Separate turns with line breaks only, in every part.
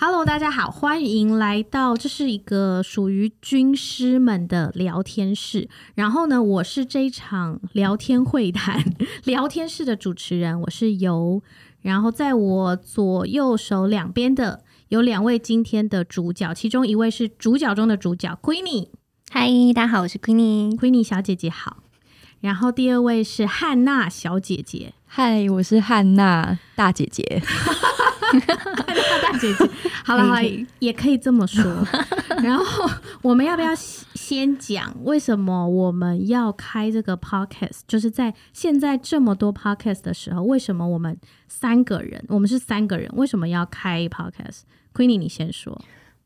Hello，大家好，欢迎来到这是一个属于军师们的聊天室。然后呢，我是这一场聊天会谈 聊天室的主持人，我是游。然后在我左右手两边的有两位今天的主角，其中一位是主角中的主角，Queenie。
嗨，大家好，我是 Queenie，Queenie
小姐姐好。然后第二位是汉娜小姐姐，
嗨，我是汉娜大姐姐。
大姐姐，好了好了，也可以这么说。然后我们要不要先讲为什么我们要开这个 podcast？就是在现在这么多 podcast 的时候，为什么我们三个人，我们是三个人，为什么要开 podcast？Queenie，你先说。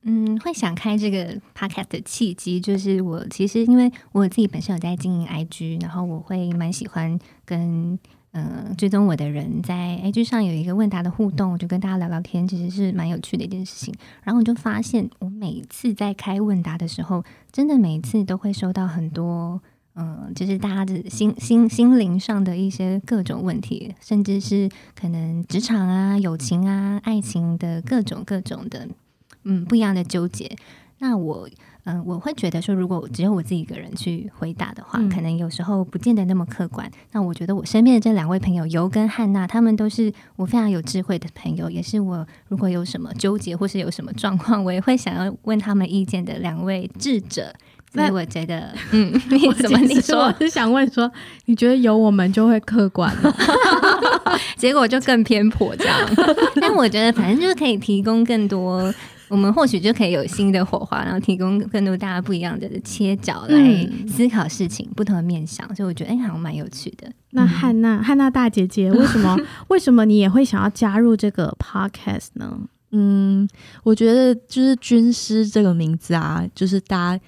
嗯，会想开这个 podcast 的契机，就是我其实因为我自己本身有在经营 IG，然后我会蛮喜欢跟。嗯、追踪我的人在 IG 上有一个问答的互动，我就跟大家聊聊天，其实是蛮有趣的一件事情。然后我就发现，我每次在开问答的时候，真的每次都会收到很多，嗯、就是大家的心心心灵上的一些各种问题，甚至是可能职场啊、友情啊、爱情的各种各种的，嗯，不一样的纠结。那我。嗯、呃，我会觉得说，如果只有我自己一个人去回答的话，嗯、可能有时候不见得那么客观。那我觉得我身边的这两位朋友尤跟汉娜，他们都是我非常有智慧的朋友，也是我如果有什么纠结或是有什么状况，我也会想要问他们意见的两位智者。所以我觉得，嗯，你怎么你说？
我是想问说，你觉得有我们就会客观了，
结果就更偏颇这样。但我觉得，反正就是可以提供更多。我们或许就可以有新的火花，然后提供更多大家不一样的切角来思考事情，嗯、不同的面向，所以我觉得哎，好像蛮有趣的。
那汉娜，汉娜大姐姐，为什么 为什么你也会想要加入这个 podcast 呢？
嗯，我觉得就是军师这个名字啊，就是大家，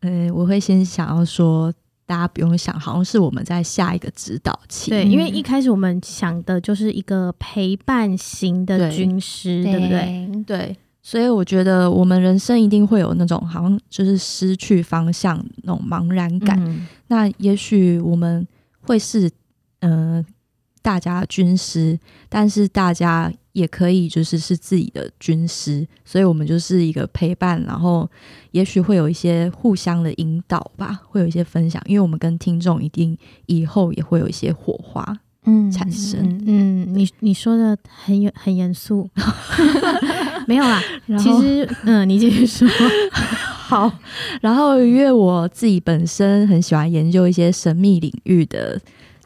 呃，我会先想要说，大家不用想，好像是我们在下一个指导期。
对，因为一开始我们想的就是一个陪伴型的军师，对，对不对？
对。所以我觉得我们人生一定会有那种好像就是失去方向那种茫然感。嗯、那也许我们会是嗯、呃、大家军师，但是大家也可以就是是自己的军师。所以我们就是一个陪伴，然后也许会有一些互相的引导吧，会有一些分享。因为我们跟听众一定以后也会有一些火花嗯产生。
嗯，嗯，你你说的很有很严肃。没有啦，其实嗯，你继续说
好。然后因为我自己本身很喜欢研究一些神秘领域的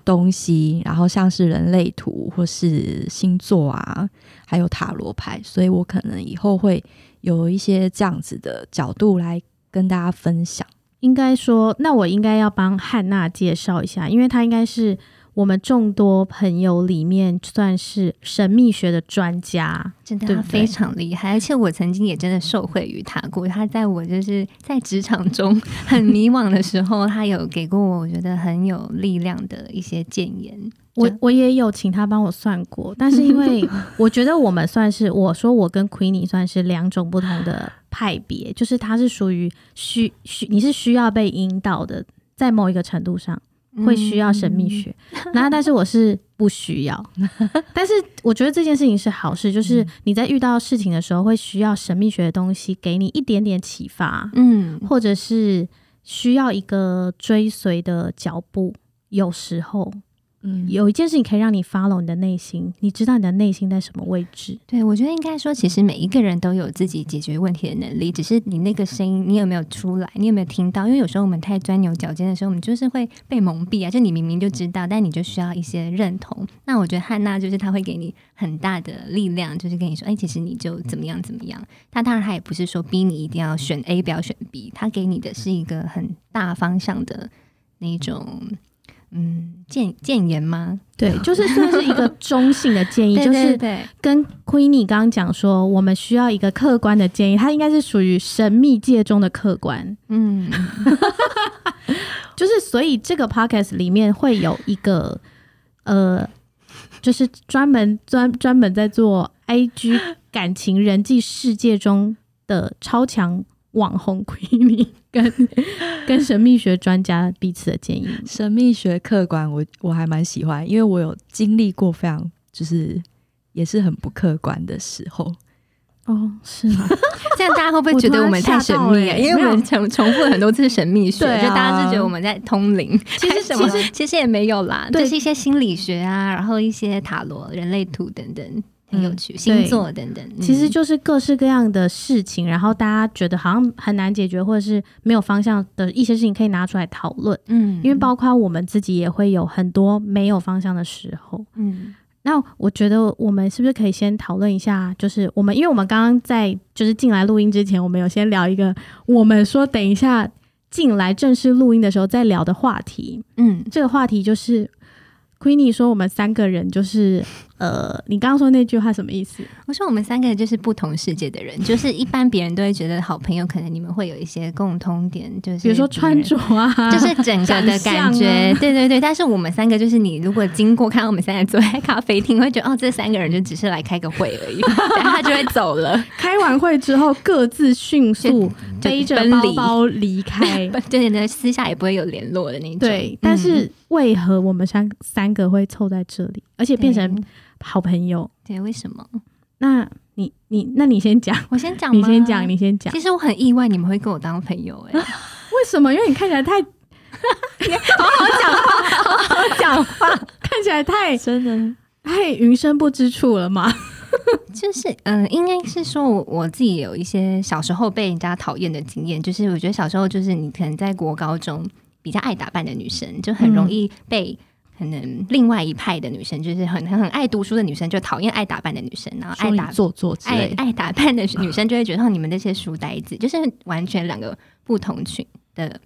东西，然后像是人类图或是星座啊，还有塔罗牌，所以我可能以后会有一些这样子的角度来跟大家分享。
应该说，那我应该要帮汉娜介绍一下，因为她应该是。我们众多朋友里面算是神秘学的专家，
真的非常厉害。而且我曾经也真的受惠于他过。他在我就是在职场中很迷惘的时候，他有给过我我觉得很有力量的一些建言。
我我也有请他帮我算过，但是因为 我觉得我们算是我说我跟 Queenie 算是两种不同的派别，就是他是属于需需你是需要被引导的，在某一个程度上。会需要神秘学，然后但是我是不需要，但是我觉得这件事情是好事，就是你在遇到事情的时候会需要神秘学的东西给你一点点启发，嗯，或者是需要一个追随的脚步，有时候。嗯，有一件事情可以让你 follow 你的内心，你知道你的内心在什么位置。
对，我觉得应该说，其实每一个人都有自己解决问题的能力，只是你那个声音，你有没有出来，你有没有听到？因为有时候我们太钻牛角尖的时候，我们就是会被蒙蔽啊。就你明明就知道，但你就需要一些认同。那我觉得汉娜就是她会给你很大的力量，就是跟你说，哎，其实你就怎么样怎么样。他当然她也不是说逼你一定要选 A 不要选 B，她给你的是一个很大方向的那种。嗯，建建言吗？
对，就是算是一个中性的建议，就是跟 Queenie 刚刚讲说，我们需要一个客观的建议，它应该是属于神秘界中的客观。嗯，就是所以这个 Podcast 里面会有一个呃，就是专门专专门在做 IG 感情人际世界中的超强。网红 Queenie 跟 跟神秘学专家彼此的建议，
神秘学客观，我我还蛮喜欢，因为我有经历过非常就是也是很不客观的时候。
哦，是吗？
这样大家会不会觉得我们太神秘啊？因为我们重重复了很多次神秘学，就大家就觉得我们在通灵。其实什么？其实其实也没有啦，就是一些心理学啊，然后一些塔罗、人类图等等，很有趣，星座等等，
其实就是各式各样的事情。然后大家觉得好像很难解决，或者是没有方向的一些事情，可以拿出来讨论。嗯，因为包括我们自己也会有很多没有方向的时候。嗯。那我觉得我们是不是可以先讨论一下？就是我们，因为我们刚刚在就是进来录音之前，我们有先聊一个，我们说等一下进来正式录音的时候再聊的话题。嗯，这个话题就是 Queenie 说我们三个人就是。呃，你刚刚说那句话什么意思？
我说我们三个就是不同世界的人，就是一般别人都会觉得好朋友，可能你们会有一些共通点，就是
比如说穿着啊，
就是整个的感觉，啊、对对对。但是我们三个就是你如果经过看到我们三个坐在咖啡厅，会觉得哦，这三个人就只是来开个会而已，然后他就会走了。
开完会之后各自迅速背着包包离开，
对对对，私下也不会有联络的那种。
对，但是为何我们三三个会凑在这里，而且变成？好朋友，
对，为什么？
那你你那你先讲，
我先讲，
你先讲，你先讲。
其实我很意外，你们会跟我当朋友，哎，
为什么？因为你看起来太，好好讲话，好好讲话，看起来太
真的
太云深不知处了嘛。
就是，嗯、呃，应该是说我我自己有一些小时候被人家讨厌的经验，就是我觉得小时候就是你可能在国高中比较爱打扮的女生，就很容易被。可能另外一派的女生就是很很很爱读书的女生，就讨厌爱打扮的女生，然后爱打
做做
爱爱打扮的女生就会觉得你们这些书呆子，就是完全两个不同群的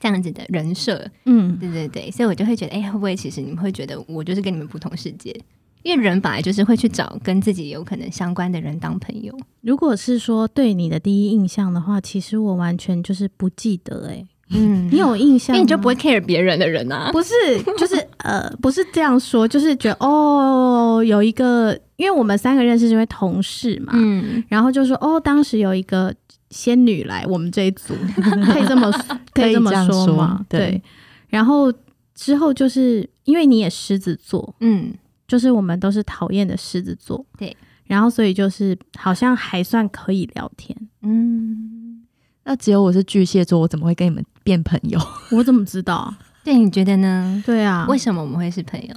这样子的人设。嗯，对对对，所以我就会觉得，哎、欸，会不会其实你们会觉得我就是跟你们不同世界？因为人本来就是会去找跟自己有可能相关的人当朋友。
如果是说对你的第一印象的话，其实我完全就是不记得、欸，哎。嗯，你有印象？
因为你就不会 care 别人的人啊？
不是，就是 呃，不是这样说，就是觉得哦，有一个，因为我们三个认识是因为同事嘛，嗯，然后就说哦，当时有一个仙女来我们这一组，可以这么可以这么说吗？对，对。然后之后就是因为你也狮子座，嗯，就是我们都是讨厌的狮子座，对。然后所以就是好像还算可以聊天，嗯。
那只有我是巨蟹座，我怎么会跟你们变朋友？
我怎么知道？
对，你觉得呢？
对啊，
为什么我们会是朋友？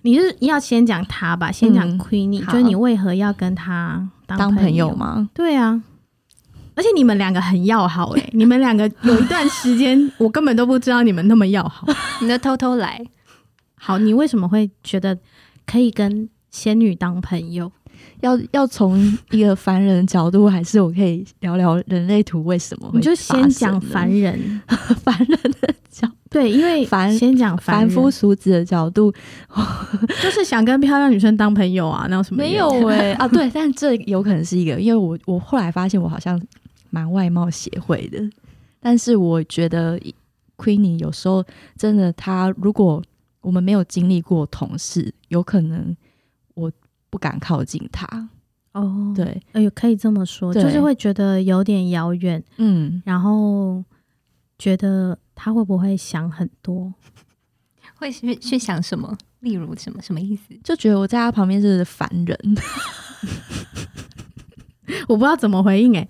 你是要先讲他吧，先讲 Queenie，就是你为何要跟他当朋友，当朋友吗？对啊，而且你们两个很要好哎、欸，你们两个有一段时间 我根本都不知道你们那么要好，
你都偷偷来。
好，你为什么会觉得可以跟仙女当朋友？
要要从一个凡人的角度，还是我可以聊聊人类图为什么？
你就先讲凡人，
凡人的角度，
对，因为
凡
先讲凡
夫俗子的角度，
就是想跟漂亮女生当朋友啊，那有什么？
没有哎、欸、啊，对，但这有可能是一个，因为我我后来发现我好像蛮外貌协会的，但是我觉得 Queenie 有时候真的，他如果我们没有经历过同事，有可能我。不敢靠近他。
哦，
对，
哎呦，可以这么说，就是会觉得有点遥远，嗯，然后觉得他会不会想很多，
会去去想什么？例如什么？什么意思？
就觉得我在他旁边是凡人，
我不知道怎么回应哎、欸，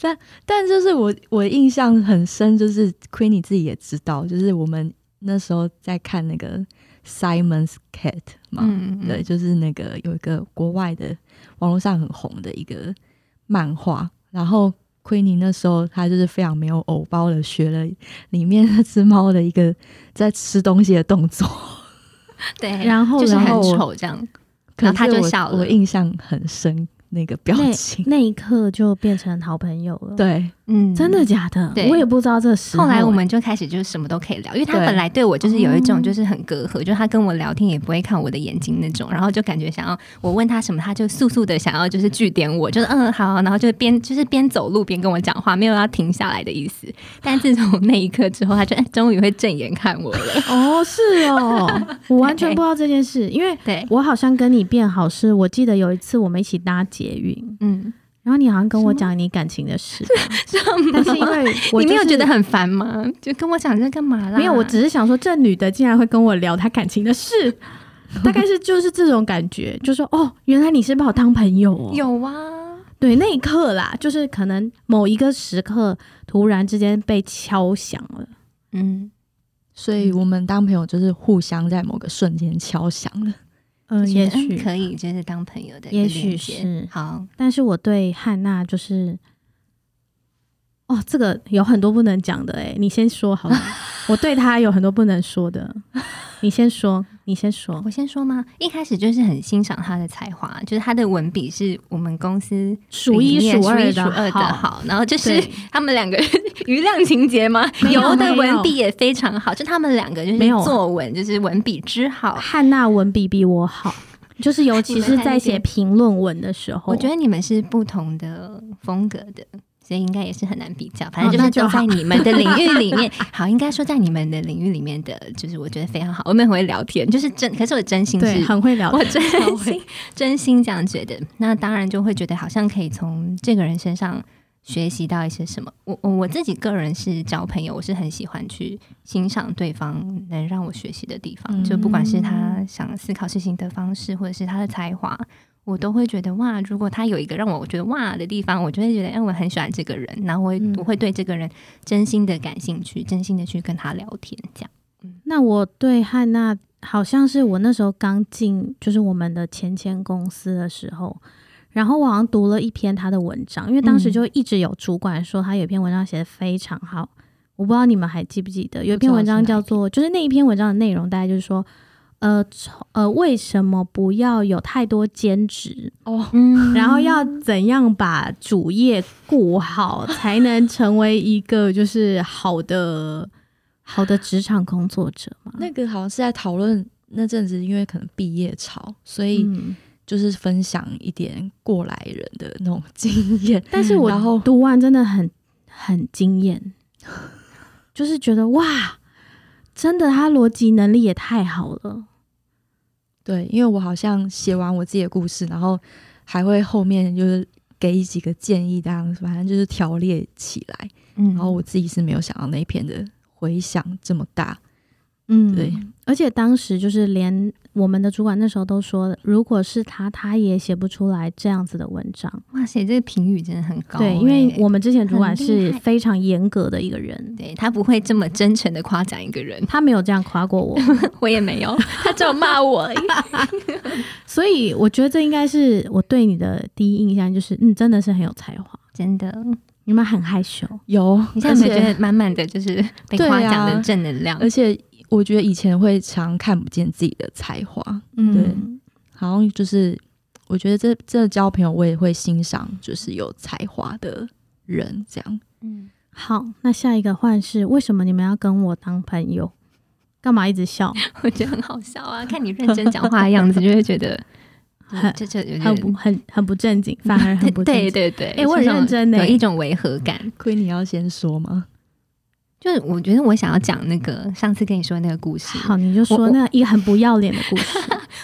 但但就是我我印象很深，就是 Queenie 自己也知道，就是我们那时候在看那个。Simon's Cat 嘛，嗯嗯对，就是那个有一个国外的网络上很红的一个漫画，然后 Queenie 那时候他就是非常没有偶包的学了里面那只猫的一个在吃东西的动作，
对，然后就是很丑这样，可能他就笑了，
我印象很深。那个表情。
那，那一刻就变成好朋友了。
对，
嗯，真的假的？对，我也不知道这时候。
后来我们就开始就是什么都可以聊，因为他本来对我就是有一种就是很隔阂，就他跟我聊天也不会看我的眼睛那种，然后就感觉想要我问他什么，他就速速的想要就是据点我，就是嗯好，然后就边就是边走路边跟我讲话，没有要停下来的意思。但自从那一刻之后，他就终于会正眼看我了。
哦，是哦，我 完全不知道这件事，因为对我好像跟你变好是，我记得有一次我们一起搭捷运，嗯，然后你好像跟我讲你感情的事，
是？但是因为我、就是、你没有觉得很烦吗？就跟我讲在干嘛啦？
没有，我只是想说，这女的竟然会跟我聊她感情的事，大概是就是这种感觉，就说哦，原来你是把我当朋友哦，
有啊。
对，那一刻啦，就是可能某一个时刻突然之间被敲响了，
嗯，
所以我们当朋友就是互相在某个瞬间敲响了。
嗯、呃，也许
可以，就是当朋友的，
也许是
好。
但是我对汉娜就是，哦，这个有很多不能讲的哎，你先说好了。我对他有很多不能说的，你先说，你先说，
我先说吗？一开始就是很欣赏他的才华，就是他的文笔是我们公司
数一数二
的好，
好，
然后就是他们两个 余量情节吗？有的文笔也非常好，就他们两个就是作文就是文笔之好。
汉娜文笔比我好，就是尤其是在写评论文的时候，
我觉得你们是不同的风格的。所以应该也是很难比较，反正就是都在你们的领域里面，好，好，应该说在你们的领域里面的，就是我觉得非常好。我们很会聊天，就是真，可是我真心是
很会聊天，
我真心真心这样觉得。那当然就会觉得好像可以从这个人身上学习到一些什么。我我自己个人是交朋友，我是很喜欢去欣赏对方能让我学习的地方，就不管是他想思考事情的方式，或者是他的才华。我都会觉得哇，如果他有一个让我觉得哇的地方，我就会觉得，哎，我很喜欢这个人，然后我会、嗯、我会对这个人真心的感兴趣，真心的去跟他聊天，这样。嗯，
那我对汉娜好像是我那时候刚进，就是我们的前前公司的时候，然后我好像读了一篇他的文章，因为当时就一直有主管说他有一篇文章写的非常好，我不知道你们还记不记得，有一篇文章叫做，就是那一篇文章的内容大概就是说。呃，呃，为什么不要有太多兼职哦？嗯，然后要怎样把主业顾好，才能成为一个就是好的好的职场工作者嘛？
那个好像是在讨论那阵子，因为可能毕业潮，所以就是分享一点过来人的那种经验。
但是我读完真的很很惊艳，就是觉得哇。真的，他逻辑能力也太好了。
对，因为我好像写完我自己的故事，然后还会后面就是给几个建议，这样反正就是条列起来。嗯，然后我自己是没有想到那一篇的回响这么大。
嗯，对，而且当时就是连我们的主管那时候都说，如果是他，他也写不出来这样子的文章。
哇塞，这个评语真的很高欸。
对，因为我们之前主管是非常严格的一个人，
对，他不会这么真诚的夸奖一个人，
他没有这样夸过我，
我也没有，他只有骂我。
所以我觉得这应该是我对你的第一印象，就是嗯，真的是很有才华，
真的。
你们很害羞，
有，
你现在没觉得满满的就是被夸奖的正能量，
而且。我觉得以前会常看不见自己的才华，嗯，对，好像就是我觉得这这交朋友我也会欣赏，就是有才华的人这样。
嗯，好，那下一个换是为什么你们要跟我当朋友？干嘛一直笑？
我觉得很好笑啊！看你认真讲话的样子，就会觉得 很这这
很不很很不正经，反而很不正经。
对 对对，
哎、欸，我很认真的，
有一种违和感。
亏你要先说吗？
就是我觉得我想要讲那个上次跟你说的那个故事，
好，你就说那一个很不要脸的故事。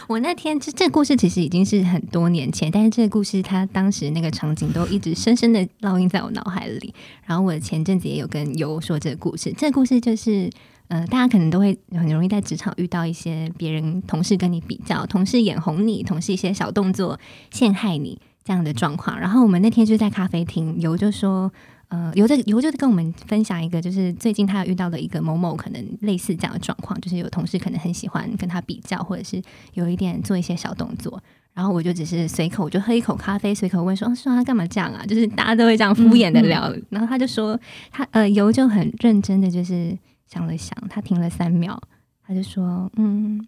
我，我那天这这个故事其实已经是很多年前，但是这个故事它当时那个场景都一直深深的烙印在我脑海里。然后我前阵子也有跟尤说这个故事，这个故事就是呃，大家可能都会很容易在职场遇到一些别人同事跟你比较，同事眼红你，同事一些小动作陷害你这样的状况。然后我们那天就在咖啡厅，尤就说。呃，有的有就跟我们分享一个，就是最近他有遇到的一个某某可能类似这样的状况，就是有同事可能很喜欢跟他比较，或者是有一点做一些小动作，然后我就只是随口就喝一口咖啡，随口问说：“哦，说他干嘛这样啊？”就是大家都会这样敷衍的聊，嗯嗯、然后他就说他呃，尤就很认真的就是想了想，他停了三秒，他就说：“嗯，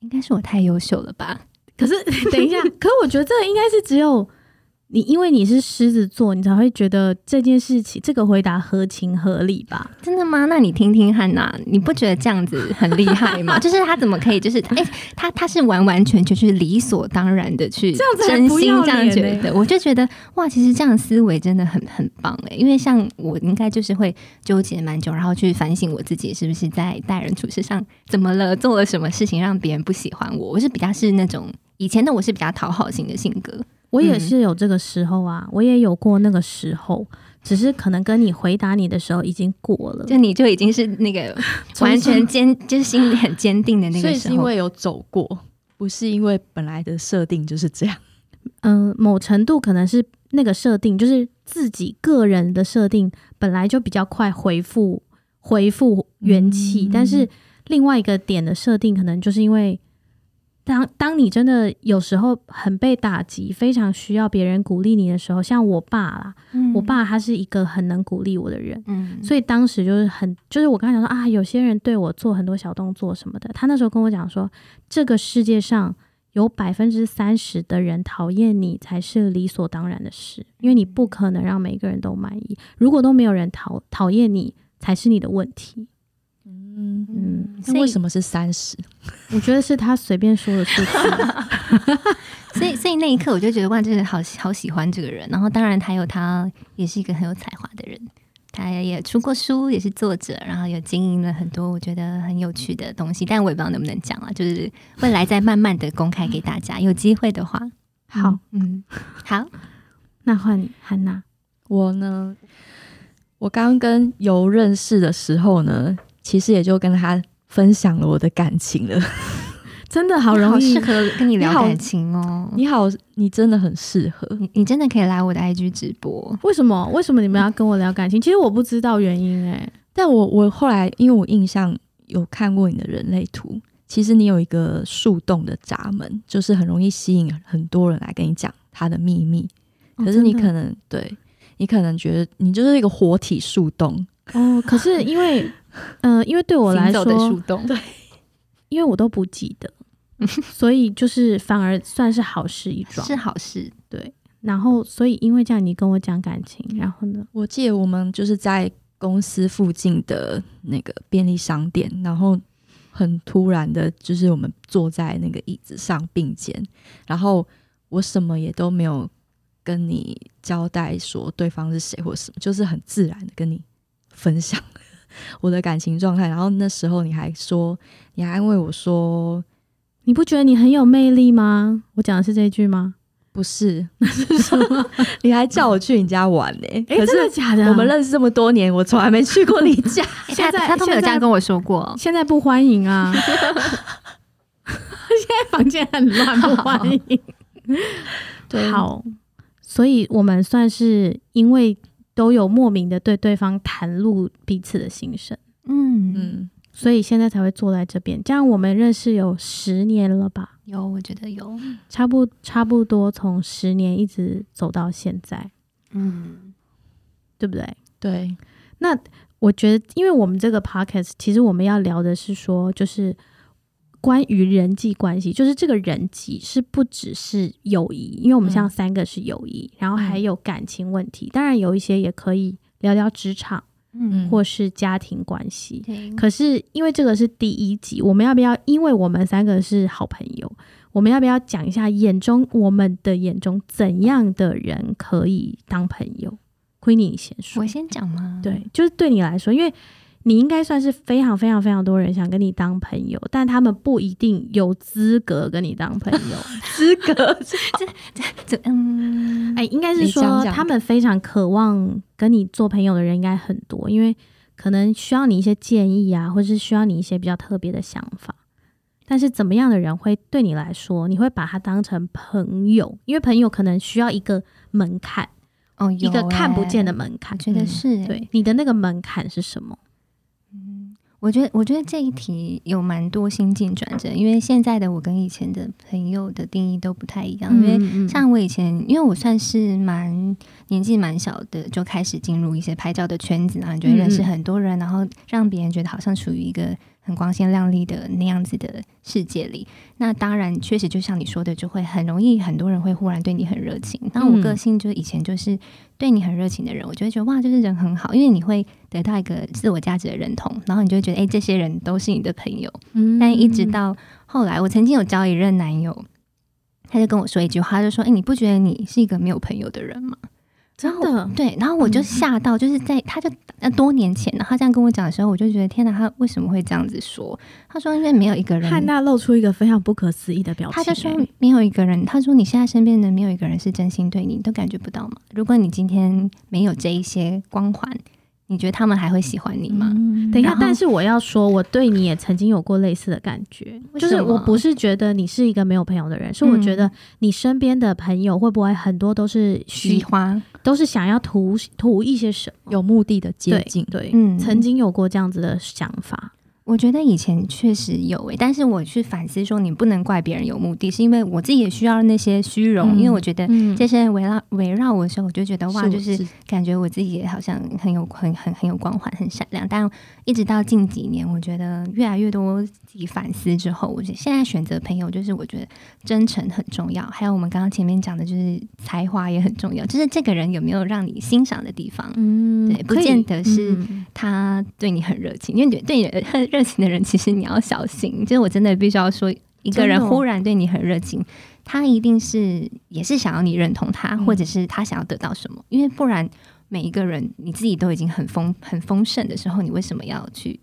应该是我太优秀了吧？”
可是 等一下，可是我觉得这应该是只有。你因为你是狮子座，你才会觉得这件事情这个回答合情合理吧？
真的吗？那你听听汉娜，你不觉得这样子很厉害吗？就是他怎么可以，就是哎、欸，他他是完完全全是理所当然的去真心这样觉得，我就觉得哇，其实这样的思维真的很很棒哎。因为像我应该就是会纠结蛮久，然后去反省我自己是不是在待人处事上怎么了，做了什么事情让别人不喜欢我。我是比较是那种以前的我是比较讨好型的性格。
我也是有这个时候啊，嗯、我也有过那个时候，只是可能跟你回答你的时候已经过了，
就你就已经是那个 完全坚，就是心里很坚定的那个时候。
所以是因为有走过，不是因为本来的设定就是这样。
嗯、呃，某程度可能是那个设定，就是自己个人的设定本来就比较快恢复恢复元气，嗯、但是另外一个点的设定，可能就是因为。当当你真的有时候很被打击，非常需要别人鼓励你的时候，像我爸啦，嗯、我爸他是一个很能鼓励我的人，嗯，所以当时就是很，就是我刚才讲说啊，有些人对我做很多小动作什么的，他那时候跟我讲说，这个世界上有百分之三十的人讨厌你才是理所当然的事，因为你不可能让每个人都满意，如果都没有人讨讨厌你，才是你的问题。
嗯嗯，那为什么是三十？
我觉得是他随便说的数字。
所以，所以那一刻我就觉得哇，真的好好喜欢这个人。然后，当然还有他也是一个很有才华的人，他也出过书，也是作者，然后也经营了很多我觉得很有趣的东西。但我也不知道能不能讲啊，就是未来再慢慢的公开给大家。有机会的话，
好，
嗯，好，
那换你，汉娜，
我呢，我刚跟尤认识的时候呢。其实也就跟他分享了我的感情了，
真的好容易
适合跟你聊感情哦。
你好，你真的很适合，
你你真的可以来我的 IG 直播。
为什么？为什么你们要跟我聊感情？其实我不知道原因哎、欸，
但我我后来因为我印象有看过你的人类图，其实你有一个树洞的闸门，就是很容易吸引很多人来跟你讲他的秘密。可是你可能、哦、对你可能觉得你就是一个活体树洞
哦。可是因为。嗯、呃，因为对我来说，
对，
因为我都不记得，所以就是反而算是好事一桩，
是好事。
对，然后所以因为这样，你跟我讲感情，然后呢，
我记得我们就是在公司附近的那个便利商店，然后很突然的，就是我们坐在那个椅子上并肩，然后我什么也都没有跟你交代说对方是谁或什么，就是很自然的跟你分享。我的感情状态，然后那时候你还说，你还安慰我说，
你不觉得你很有魅力吗？我讲的是这一句吗？
不是，那是什么？你还叫我去你家玩呢？欸？
哎，真的假的？
我们认识这么多年，我从来没去过你家。
现在他都没有这样跟我说过，
现在不欢迎啊！现在房间很乱，不欢迎。对，好，所以我们算是因为。都有莫名的对对方袒露彼此的心声，
嗯嗯，
所以现在才会坐在这边。这样我们认识有十年了吧？
有，我觉得有，
差不差不多从十年一直走到现在，
嗯，
对不对？
对。
那我觉得，因为我们这个 podcast 其实我们要聊的是说，就是。关于人际关系，就是这个人际是不只是友谊，因为我们像三个是友谊，嗯、然后还有感情问题，当然有一些也可以聊聊职场，嗯，或是家庭关系。
嗯、
可是因为这个是第一集，我们要不要？因为我们三个是好朋友，我们要不要讲一下眼中我们的眼中怎样的人可以当朋友？Queenie，你先说，
我先讲吗？
对，就是对你来说，因为。你应该算是非常非常非常多人想跟你当朋友，但他们不一定有资格跟你当朋友。
资格
这这这嗯，
哎，应该是说他们非常渴望跟你做朋友的人应该很多，因为可能需要你一些建议啊，或是需要你一些比较特别的想法。但是怎么样的人会对你来说，你会把他当成朋友？因为朋友可能需要一个门槛
哦，
一个看不见的门槛。
我觉得是、欸，
对，你的那个门槛是什么？
我觉得，我觉得这一题有蛮多心境转折，因为现在的我跟以前的朋友的定义都不太一样。因为像我以前，因为我算是蛮年纪蛮小的，就开始进入一些拍照的圈子，然后你就认识很多人，然后让别人觉得好像处于一个。很光鲜亮丽的那样子的世界里，那当然确实就像你说的，就会很容易很多人会忽然对你很热情。那我个性就是以前就是对你很热情的人，我就会觉得哇，就是人很好，因为你会得到一个自我价值的认同，然后你就会觉得哎、欸，这些人都是你的朋友。嗯，但一直到后来，我曾经有交一任男友，他就跟我说一句话，他就说：“哎、欸，你不觉得你是一个没有朋友的人吗？”
真的
对，然后我就吓到，就是在他就呃多年前，他这样跟我讲的时候，我就觉得天哪，他为什么会这样子说？他说因为没有一个人，
汉娜露出一个非常不可思议的表情。
他就说没有一个人，他说你现在身边的没有一个人是真心对你，你都感觉不到吗？如果你今天没有这一些光环，你觉得他们还会喜欢你吗？
嗯、等一下，但是我要说，我对你也曾经有过类似的感觉，就是我不是觉得你是一个没有朋友的人，是我觉得你身边的朋友会不会很多都是
喜欢，
都是想要图图一些什么，
有目的的接近，
对，对嗯，曾经有过这样子的想法。
我觉得以前确实有诶、欸，但是我去反思说，你不能怪别人有目的，是因为我自己也需要那些虚荣，嗯、因为我觉得这些人围绕围绕我的时候，我就觉得哇，就是感觉我自己也好像很有很很很有光环，很闪亮。但一直到近几年，我觉得越来越多自己反思之后，我觉得现在选择朋友，就是我觉得真诚很重要，还有我们刚刚前面讲的，就是才华也很重要，就是这个人有没有让你欣赏的地方，嗯，对，不见得是他对你很热情，因为对对你很。热情的人，其实你要小心。就是我真的必须要说，一个人忽然对你很热情，他一定是也是想要你认同他，或者是他想要得到什么。因为不然，每一个人你自己都已经很丰很丰盛的时候，你为什么要去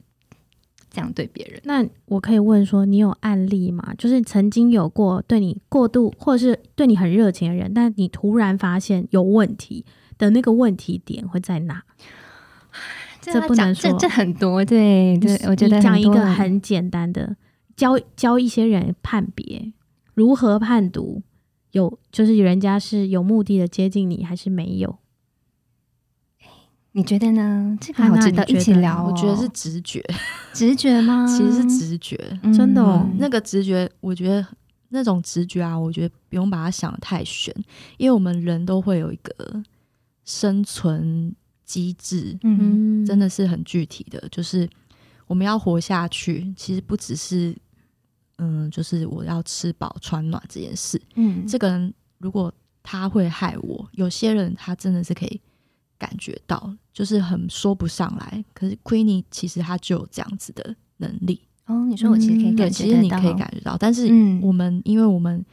这样对别人？
那我可以问说，你有案例吗？就是曾经有过对你过度，或者是对你很热情的人，但你突然发现有问题的那个问题点会在哪？这不能说，
这这很多，对对，我觉得
讲一个很简单的，教教一些人判别如何判读，有就是人家是有目的的接近你，还是没有？
你觉得呢？这个好值得一起聊哦。
我觉得是直觉
直觉吗？
其实是直觉，
真的哦。
那个直觉，我觉得那种直觉啊，我觉得不用把它想得太玄，因为我们人都会有一个生存。机制，嗯，真的是很具体的，就是我们要活下去，其实不只是，嗯，就是我要吃饱穿暖这件事，嗯，这个人如果他会害我，有些人他真的是可以感觉到，就是很说不上来。可是 Queenie 其实他就有这样子的能力。
哦，你说我其实可以感觉到，
其实你可以感觉到，但是我们因为我们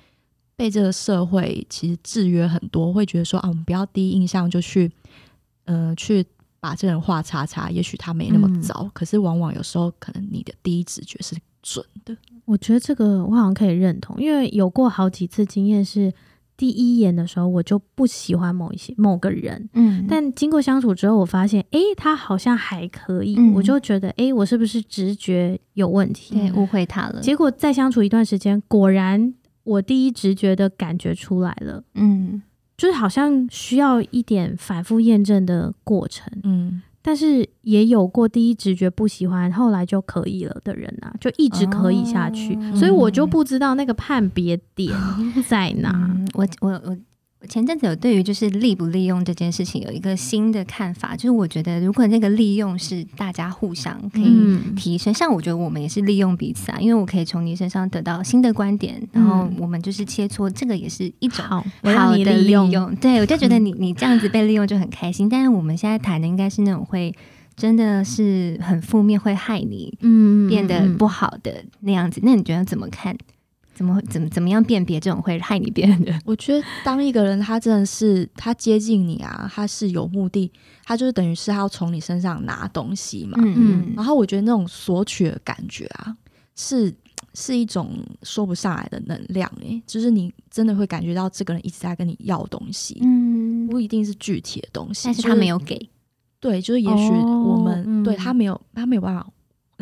被这个社会其实制约很多，会觉得说啊，我们不要第一印象就去。呃，去把这人画叉叉，也许他没那么糟，嗯，可是往往有时候可能你的第一直觉是准的。
我觉得这个我好像可以认同，因为有过好几次经验是第一眼的时候我就不喜欢某一些某个人，嗯，但经过相处之后，我发现，哎，他好像还可以，嗯，我就觉得，哎，我是不是直觉有问题？
对，误会他了。
结果再相处一段时间，果然我第一直觉的感觉出来了，嗯。就是好像需要一点反复验证的过程，嗯，但是也有过第一直觉不喜欢，后来就可以了的人啊，就一直可以下去，哦，所以我就不知道那个判别点 在哪。
嗯，我我我。我前阵子有对于就是利不利用这件事情有一个新的看法，就是我觉得如果那个利用是大家互相可以提升，嗯、像我觉得我们也是利用彼此啊，因为我可以从你身上得到新的观点，然后我们就是切磋，这个也是一种好的利用。
用
对，我就觉得你你这样子被利用就很开心，但是我们现在谈的应该是那种会真的是很负面，会害你嗯变得不好的那样子。那你觉得怎么看？怎么怎么怎么样辨别这种会害你别人的？
我觉得当一个人他真的是他接近你啊，他是有目的，他就是等于是他要从你身上拿东西嘛。嗯嗯。然后我觉得那种索取的感觉啊，是是一种说不上来的能量诶、欸，就是你真的会感觉到这个人一直在跟你要东西，嗯，不一定是具体的东西，
但是他没有给。
就是、对，就是也许我们、哦嗯、对他没有，他没有办法。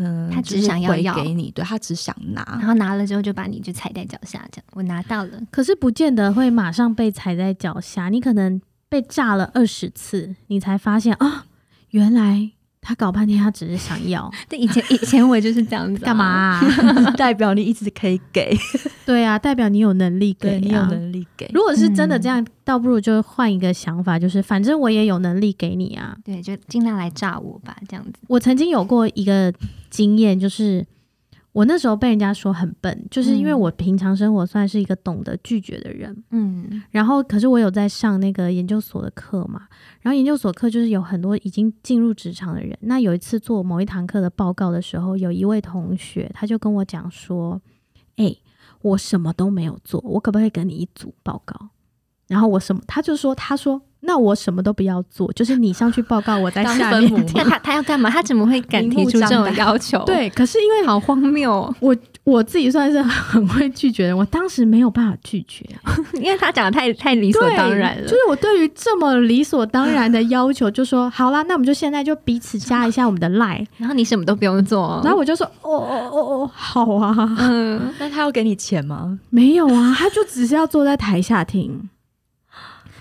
嗯，
他只想要要
给你，对，他只想拿，
然后拿了之后就把你就踩在脚下，这样我拿到了，
可是不见得会马上被踩在脚下，你可能被炸了二十次，你才发现啊、哦，原来。他搞半天，他只是想要。
对，以前以前我也就是这样子、啊。
干嘛、啊？
代表你一直可以给。
对啊，代表你有能力给、啊，
你有能力给。
如果是真的这样，嗯、倒不如就换一个想法，就是反正我也有能力给你啊。
对，就尽量来炸我吧，这样子。
我曾经有过一个经验，就是。我那时候被人家说很笨，就是因为我平常生活算是一个懂得拒绝的人，嗯，然后可是我有在上那个研究所的课嘛，然后研究所课就是有很多已经进入职场的人。那有一次做某一堂课的报告的时候，有一位同学他就跟我讲说：“哎，我什么都没有做，我可不可以跟你一组报告？”然后我什么，他就说：“他说。”那我什么都不要做，就是你上去报告，我在下面。
那他他要干嘛？他怎么会敢提出这种要求？
对，可是因为
好荒谬哦。
我我自己算是很会拒绝的，我当时没有办法拒绝，
因为他讲的太太理所当然了。
就是我对于这么理所当然的要求，就说好啦，那我们就现在就彼此加一下我们的 line，
然后你什么都不用做，
然后我就说哦哦哦哦，好啊，
嗯，那他要给你钱吗？
没有啊，他就只是要坐在台下听。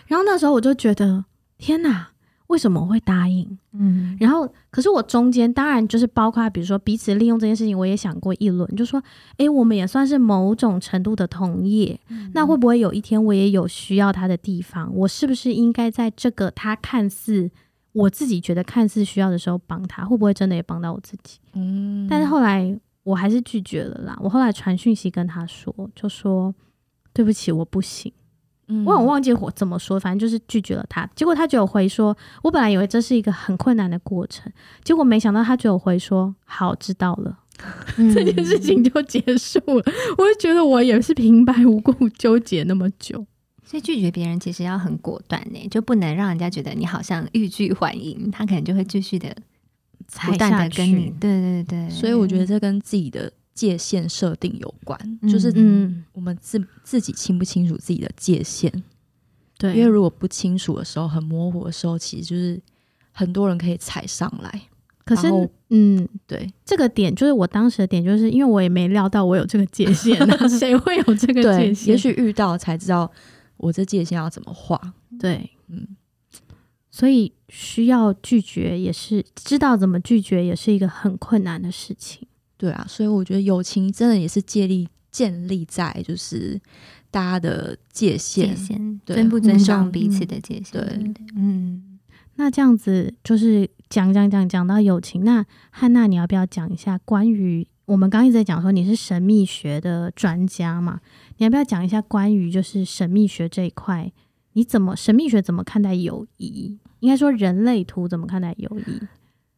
然后那时候我就觉得，天哪！为什么我会答应？嗯，然后可是我中间当然就是包括比如说彼此利用这件事情，我也想过一轮，就说，诶，我们也算是某种程度的同业，嗯，那会不会有一天我也有需要他的地方？我是不是应该在这个他看似我自己觉得看似需要的时候帮他？会不会真的也帮到我自己？嗯，但是后来我还是拒绝了啦。我后来传讯息跟他说，就说对不起，我不行。嗯、我很忘记我怎么说，反正就是拒绝了他。结果他就有回说，我本来以为这是一个很困难的过程，结果没想到他就有回说，好，知道了，嗯、这件事情就结束了。我就觉得我也是平白无故纠结那么久，
所以拒绝别人其实要很果断呢，就不能让人家觉得你好像欲拒还迎，他可能就会继续的不断的跟你，对对对。
所以我觉得这跟自己的。界限设定有关，就是嗯，我们自自己清不清楚自己的界限？对，因为如果不清楚的时候，很模糊的时候，其实就是很多人可以踩上来。
可是，嗯，对，这个点就是我当时的点，就是因为我也没料到我有这个界限，谁会有这个界限？
也许遇到才知道我这界限要怎么画。
对，嗯，所以需要拒绝，也是知道怎么拒绝，也是一个很困难的事情。
对啊，所以我觉得友情真的也是建立建立在就是大家的界限，
界限对尊不尊重彼此的界限。
对，对，
嗯，那这样子就是讲讲讲讲到友情，那汉娜你要不要讲一下关于我们刚刚一直在讲说你是神秘学的专家嘛？你要不要讲一下关于就是神秘学这一块，你怎么神秘学怎么看待友谊？应该说人类图怎么看待友谊？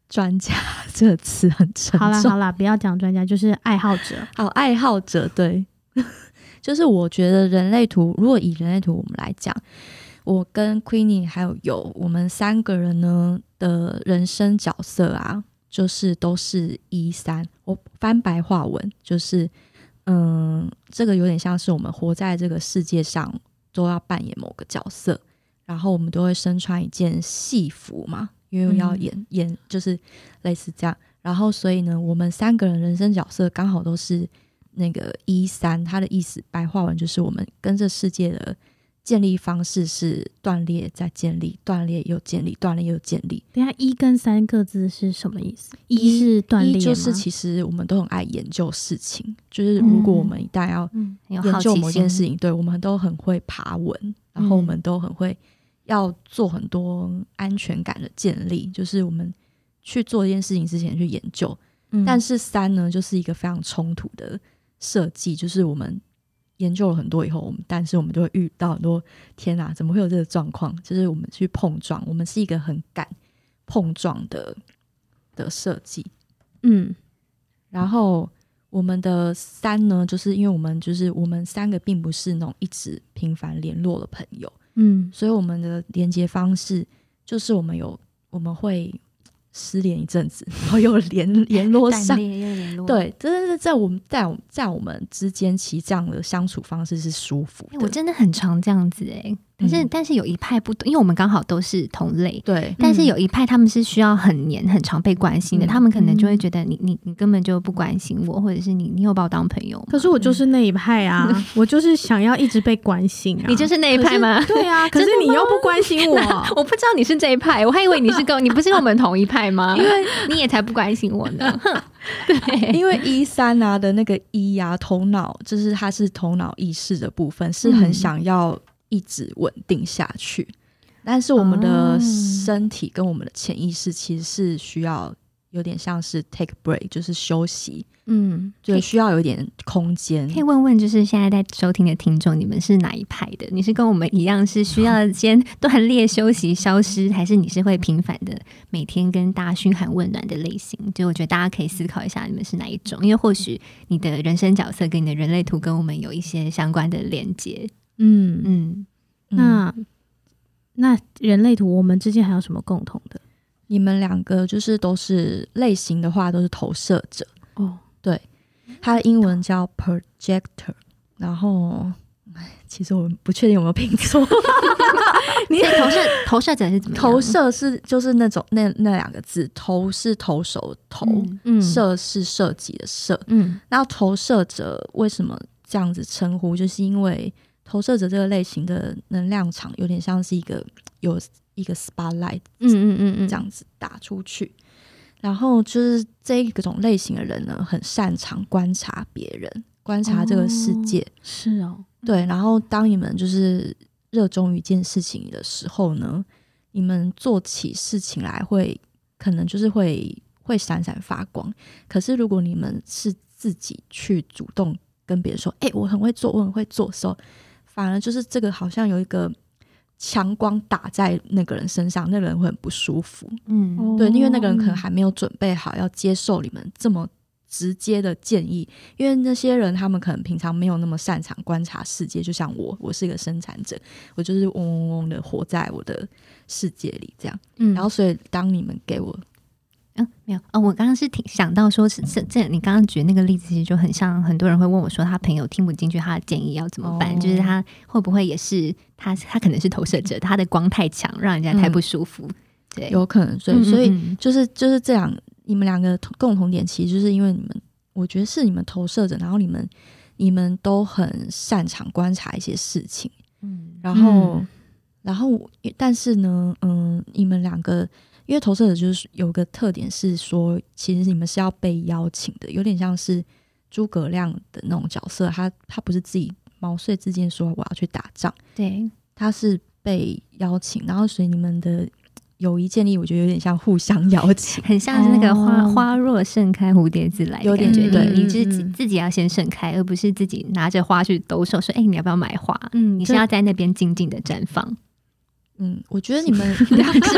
专家这个词很沉重。
好啦好啦，不要讲专家，就是爱好者。
好，爱好者对，就是我觉得人类图，如果以人类图我们来讲，我跟 Queenie 还有有我们三个人呢的人生角色啊，就是都是一三。我翻白话文就是，嗯，这个有点像是我们活在这个世界上都要扮演某个角色，然后我们都会身穿一件戏服嘛。因为要演演，就是类似这样，然后所以呢，我们三个人人生角色刚好都是那个一三，它的意思白话文就是我们跟这世界的建立方式是断裂再建立，断裂又建立，断裂又建立。
等下一跟三各自是什么意思？一是断裂，
就是其实我们都很爱研究事情，就是如果我们一旦要研究某件事情，对，我们都很会爬文，然后我们都很会。要做很多安全感的建立，就是我们去做一件事情之前去研究。嗯、但是三呢，就是一个非常冲突的设计，就是我们研究了很多以后，我们但是我们就会遇到很多天哪，怎么会有这个状况？就是我们去碰撞，我们是一个很敢碰撞的的设计。嗯，然后我们的三呢，就是因为我们就是我们三个并不是那种一直频繁联络的朋友。嗯，所以我们的连接方式就是我们有我们会失联一阵子，然后又联联络上，对，真的是在我们在我们在我们之间，其实这样的相处方式是舒服的。
我真的很常这样子哎、欸。但是，但是有一派不懂，因为我们刚好都是同类，
对。
但是有一派他们是需要很黏、很常被关心的，他们可能就会觉得你、你、你根本就不关心我，或者是你、你有把我当朋友。
可是我就是那一派啊，我就是想要一直被关心啊。
你就是那一派吗？
对啊，可是你又不关心 我，
我不知道你是这一派，我还以为你是跟你不是跟我们同一派吗？因为你也才不关心我呢。对，
因为一三啊的那个一啊，头脑就是它是头脑意识的部分，是很想要。一直稳定下去，但是我们的身体跟我们的潜意识其实是需要有点像是 take break，就是休息，嗯，就需要有点空间。
可以问问，就是现在在收听的听众，你们是哪一派的？你是跟我们一样是需要 先断裂、休息、消失，还是你是会频繁的每天跟大家嘘寒问暖的类型？就我觉得大家可以思考一下，你们是哪一种？因为或许你的人生角色跟你的人类图跟我们有一些相关的连接。嗯
嗯，那那人类图我们之间还有什么共同的？
你们两个就是都是类型的话，都是投射者哦。对，它的英文叫 projector，然后。其实我不确定有没有拼错。
你投射投射者是怎么样？
投射是就是那种那那两个字，投是投手投，嗯，射是射击的射，嗯。那投射者为什么这样子称呼？就是因为投射者这个类型的能量场有点像是一个有一个 spotlight，嗯嗯嗯嗯，这样子打出去。然后就是这一个种类型的人呢，很擅长观察别人，观察这个世界。哦
是哦。
对，然后当你们就是热衷于一件事情的时候呢，你们做起事情来会可能就是会会闪闪发光。可是如果你们是自己去主动跟别人说：“哎，我很会做，我很会做”的时候，反而就是这个好像有一个强光打在那个人身上，那个人会很不舒服。嗯，对，因为那个人可能还没有准备好要接受你们这么。直接的建议，因为那些人他们可能平常没有那么擅长观察世界，就像我，我是一个生产者，我就是嗡嗡嗡的活在我的世界里这样。嗯，然后所以当你们给我，
嗯，没有哦，我刚刚是挺想到说是是这，你刚刚举那个例子，其实就很像很多人会问我说，他朋友听不进去他的建议要怎么办？哦、就是他会不会也是他他可能是投射者，他的光太强，让人家太不舒服。嗯、对，
有可能，所以所以就是就是这样。你们两个共同点，其实就是因为你们，我觉得是你们投射者，然后你们你们都很擅长观察一些事情，嗯，然后、嗯、然后但是呢，嗯，你们两个因为投射者就是有个特点是说，其实你们是要被邀请的，有点像是诸葛亮的那种角色，他他不是自己毛遂自荐说我要去打仗，
对，
他是被邀请，然后所以你们的。友谊建立，我觉得有点像互相邀请，
很像是那个花、哦、花若盛开，蝴蝶自来，有点觉得你自己自己要先盛开，而不是自己拿着花去兜售，说：“哎、欸，你要不要买花？”嗯，你是要在那边静静的绽放。
嗯，我觉得你
们是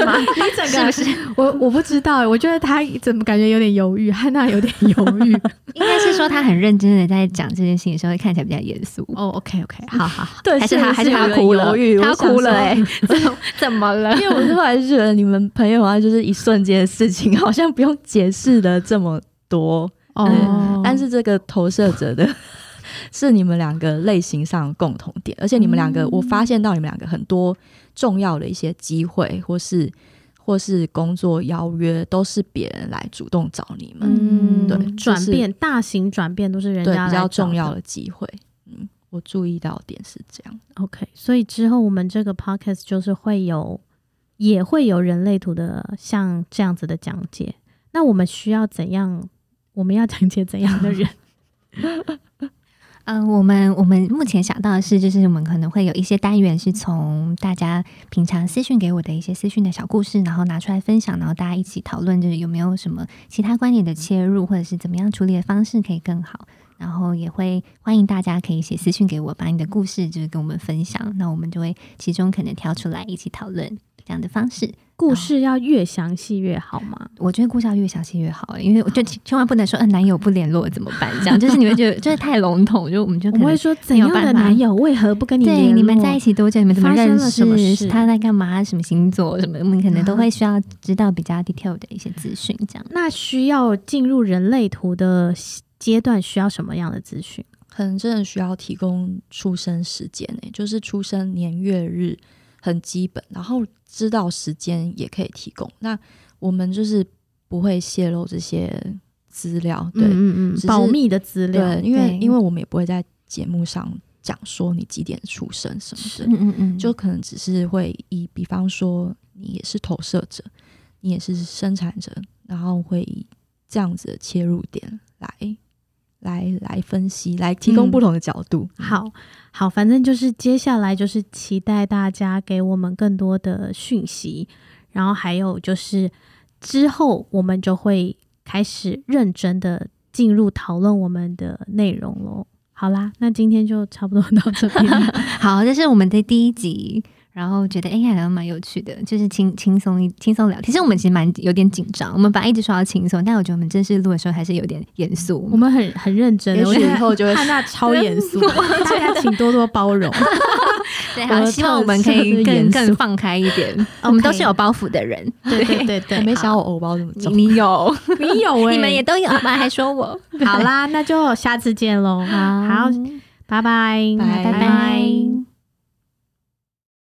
吗？你
整个是，是我我不知道，我觉得他怎么感觉有点犹豫，汉娜有点犹豫，
应该是说他很认真的在讲这件事情的时候，看起来比较严肃。
哦，OK OK，好好，
对，
还是他还是他哭了，他哭了，哎，怎怎么了？
因为我是后来觉得你们朋友啊，就是一瞬间的事情，好像不用解释的这么多哦。但是这个投射者的。是你们两个类型上的共同点，而且你们两个，我发现到你们两个很多重要的一些机会，或是或是工作邀约，都是别人来主动找你们。嗯，对，
转变大型转变都是人家
比较重要的机会。嗯，我注意到点是这样。
OK，所以之后我们这个 Podcast 就是会有，也会有人类图的像这样子的讲解。那我们需要怎样？我们要讲解怎样的人？
嗯、我们我们目前想到的是，就是我们可能会有一些单元是从大家平常私讯给我的一些私讯的小故事，然后拿出来分享，然后大家一起讨论，就是有没有什么其他观点的切入，或者是怎么样处理的方式可以更好。然后也会欢迎大家可以写私讯给我，把你的故事就是跟我们分享，那我们就会其中可能挑出来一起讨论这样的方式。
故事要越详细越好吗？
我觉得故事要越详细越好，因为我就千万不能说，嗯，男友不联络怎么办？这样 就是你会觉得就是太笼统，就我们就可能
我会说怎样的男友为何不跟你联络？
对，你们在一起多久？你们怎么认识？发生了什么事？他在干嘛？什么星座？什么？我们可能都会需要知道比较 detail 的一些资讯。这样，
那需要进入人类图的阶段，需要什么样的资讯？
可能真的需要提供出生时间诶、欸，就是出生年月日。很基本，然后知道时间也可以提供。那我们就是不会泄露这些资料，对，嗯嗯，
保密的资料。
对，因为因为我们也不会在节目上讲说你几点出生什么的，嗯嗯嗯，就可能只是会以比方说你也是投射者，你也是生产者，然后会以这样子的切入点来。来来分析，来提供不同的角度。
嗯、好好，反正就是接下来就是期待大家给我们更多的讯息，然后还有就是之后我们就会开始认真的进入讨论我们的内容喽。好啦，那今天就差不多到这边。
好，这是我们的第一集。然后觉得哎，好像蛮有趣的，就是轻轻松一轻松聊。其实我们其实蛮有点紧张，我们本来一直说要轻松，但我觉得我们正式录的时候还是有点严肃。
我们很很认真，
我以后就会
汉娜超严肃，大家请多多包容。
对，好，希望我们可以更更放开一点。我们都是有包袱的人，
对对对
对。没想我偶包这么重？
你有，
你有，
你们也都有吗？还说我？
好啦，那就下次见喽。好，拜拜，
拜拜。